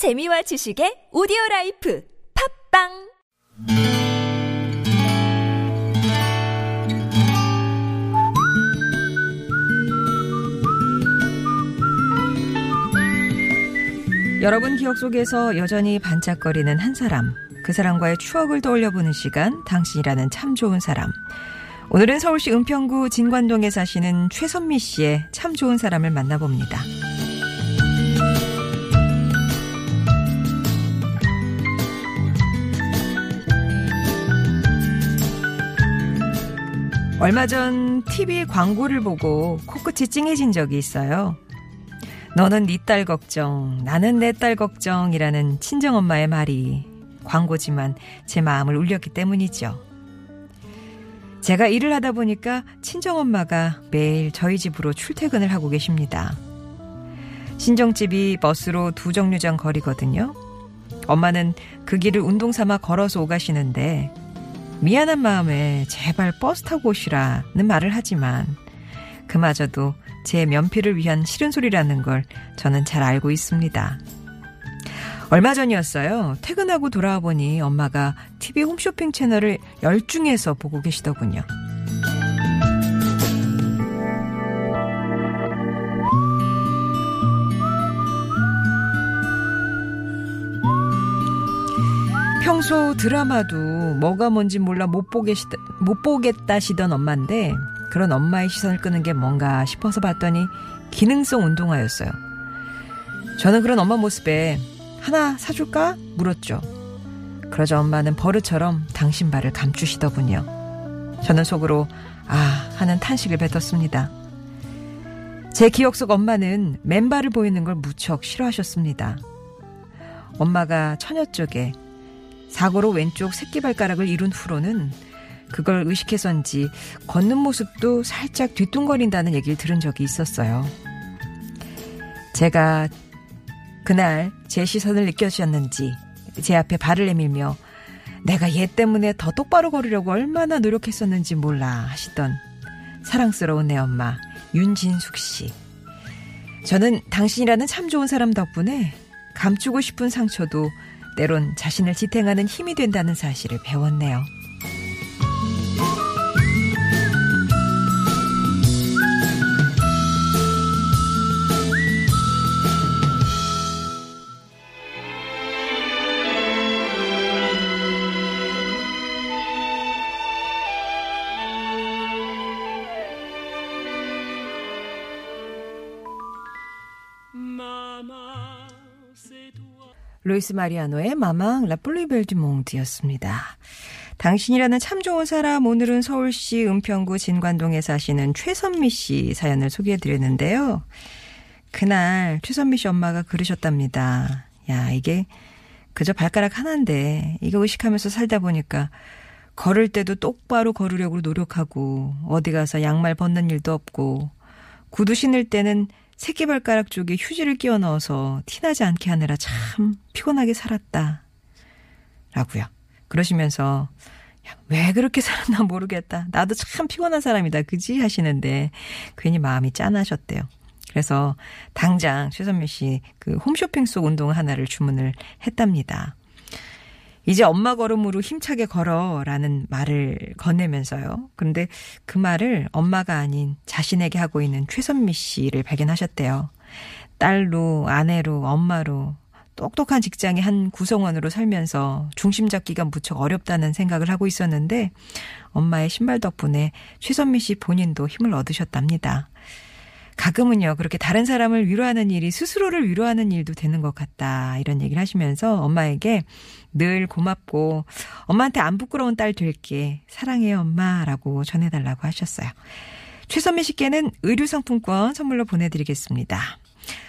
재미와 지식의 오디오 life 팟빵 여러분 기억 속에서 여전히 반짝거리는 한 사람, 그 사람과의 추억을 떠올려 보는 시간, 당신이라는 참 좋은 사람. 오늘은 서울시 은평구 진관동에 사시는 최선미 씨의 참 좋은 사람을 만나봅니다. 얼마 전 TV 광고를 보고 코끝이 찡해진 적이 있어요. 너는 네 딸 걱정, 나는 내 딸 걱정이라는 친정엄마의 말이 광고지만 제 마음을 울렸기 때문이죠. 제가 일을 하다 보니까 친정엄마가 매일 저희 집으로 출퇴근을 하고 계십니다. 친정집이 버스로 두 정류장 거리거든요. 엄마는 그 길을 운동 삼아 걸어서 오가시는데 미안한 마음에 제발 버스 타고 오시라는 말을 하지만 그마저도 제 면피를 위한 싫은 소리라는 걸 저는 잘 알고 있습니다. 얼마 전이었어요. 퇴근하고 돌아와 보니 엄마가 TV 홈쇼핑 채널을 열중해서 보고 계시더군요. 평소 드라마도 뭐가 뭔지 몰라 못, 보겠다, 못 보겠다시던 엄마인데 그런 엄마의 시선을 끄는 게 뭔가 싶어서 봤더니 기능성 운동화였어요. 저는 그런 엄마 모습에 하나 사줄까? 물었죠. 그러자 엄마는 버릇처럼 당신 발을 감추시더군요. 저는 속으로 아 하는 탄식을 뱉었습니다. 제 기억 속 엄마는 맨발을 보이는 걸 무척 싫어하셨습니다. 엄마가 처녀 쪽에 사고로 왼쪽 새끼발가락을 이룬 후로는 그걸 의식해서인지 걷는 모습도 살짝 뒤뚱거린다는 얘기를 들은 적이 있었어요. 제가 그날 제 시선을 느껴주셨는지 제 앞에 발을 내밀며 내가 얘 때문에 더 똑바로 걸으려고 얼마나 노력했었는지 몰라 하시던 사랑스러운 내 엄마 윤진숙 씨. 저는 당신이라는 참 좋은 사람 덕분에 감추고 싶은 상처도 때론 자신을 지탱하는 힘이 된다는 사실을 배웠네요. 루이스 마리아노의 Maman la plus belle du monde였습니다. 당신이라는 참 좋은 사람 오늘은 서울시 은평구 진관동에 사시는 최선미 씨 사연을 소개해 드렸는데요. 그날 최선미 씨 엄마가 그러셨답니다. 야, 이게 그저 발가락 하나인데 이거 의식하면서 살다 보니까 걸을 때도 똑바로 걸으려고 노력하고 어디 가서 양말 벗는 일도 없고 구두 신을 때는 새끼발가락 쪽에 휴지를 끼워 넣어서 티나지 않게 하느라 참 피곤하게 살았다. 라고요. 그러시면서 왜 그렇게 살았나 모르겠다. 나도 참 피곤한 사람이다. 그지? 하시는데 괜히 마음이 짠하셨대요. 그래서 당장 최선미 씨 그 홈쇼핑 속 운동 하나를 주문을 했답니다. 이제 엄마 걸음으로 힘차게 걸어라는 말을 건네면서요. 그런데 그 말을 엄마가 아닌 자신에게 하고 있는 최선미 씨를 발견하셨대요. 딸로, 아내로, 엄마로, 똑똑한 직장의 한 구성원으로 살면서 중심 잡기가 무척 어렵다는 생각을 하고 있었는데 엄마의 신발 덕분에 최선미 씨 본인도 힘을 얻으셨답니다. 가끔은요, 그렇게 다른 사람을 위로하는 일이 스스로를 위로하는 일도 되는 것 같다. 이런 얘기를 하시면서 엄마에게 늘 고맙고 엄마한테 안 부끄러운 딸 될게 사랑해요, 엄마라고 전해달라고 하셨어요. 최선미 씨께는 의류상품권 선물로 보내드리겠습니다.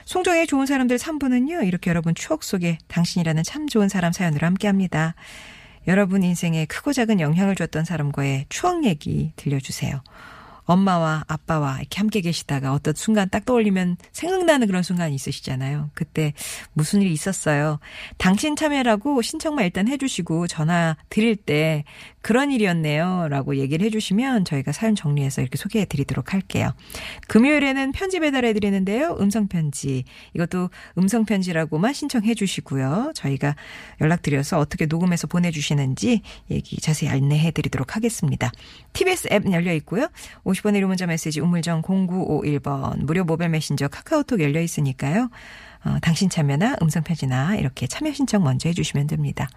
송정의 좋은 사람들 3부는요, 이렇게 여러분 추억 속에 당신이라는 참 좋은 사람 사연으로 함께 합니다. 여러분 인생에 크고 작은 영향을 줬던 사람과의 추억 얘기 들려주세요. 엄마와 아빠와 이렇게 함께 계시다가 어떤 순간 딱 떠올리면 생각나는 그런 순간이 있으시잖아요. 그때 무슨 일이 있었어요. 당신 참여라고 신청만 일단 해주시고 전화 드릴 때 그런 일이었네요. 라고 얘기를 해주시면 저희가 사연 정리해서 이렇게 소개해 드리도록 할게요. 금요일에는 편지 배달해 드리는데요. 음성편지. 이것도 음성편지라고만 신청해 주시고요. 저희가 연락드려서 어떻게 녹음해서 보내주시는지 얘기 자세히 안내해 드리도록 하겠습니다. TBS 앱 열려 있고요. 50 원의 1호 문자 메시지 우물정 0951번 무료 모바일 메신저 카카오톡 열려 있으니까요. 어, 당신 참여나 음성 편지나 이렇게 참여 신청 먼저 해주시면 됩니다.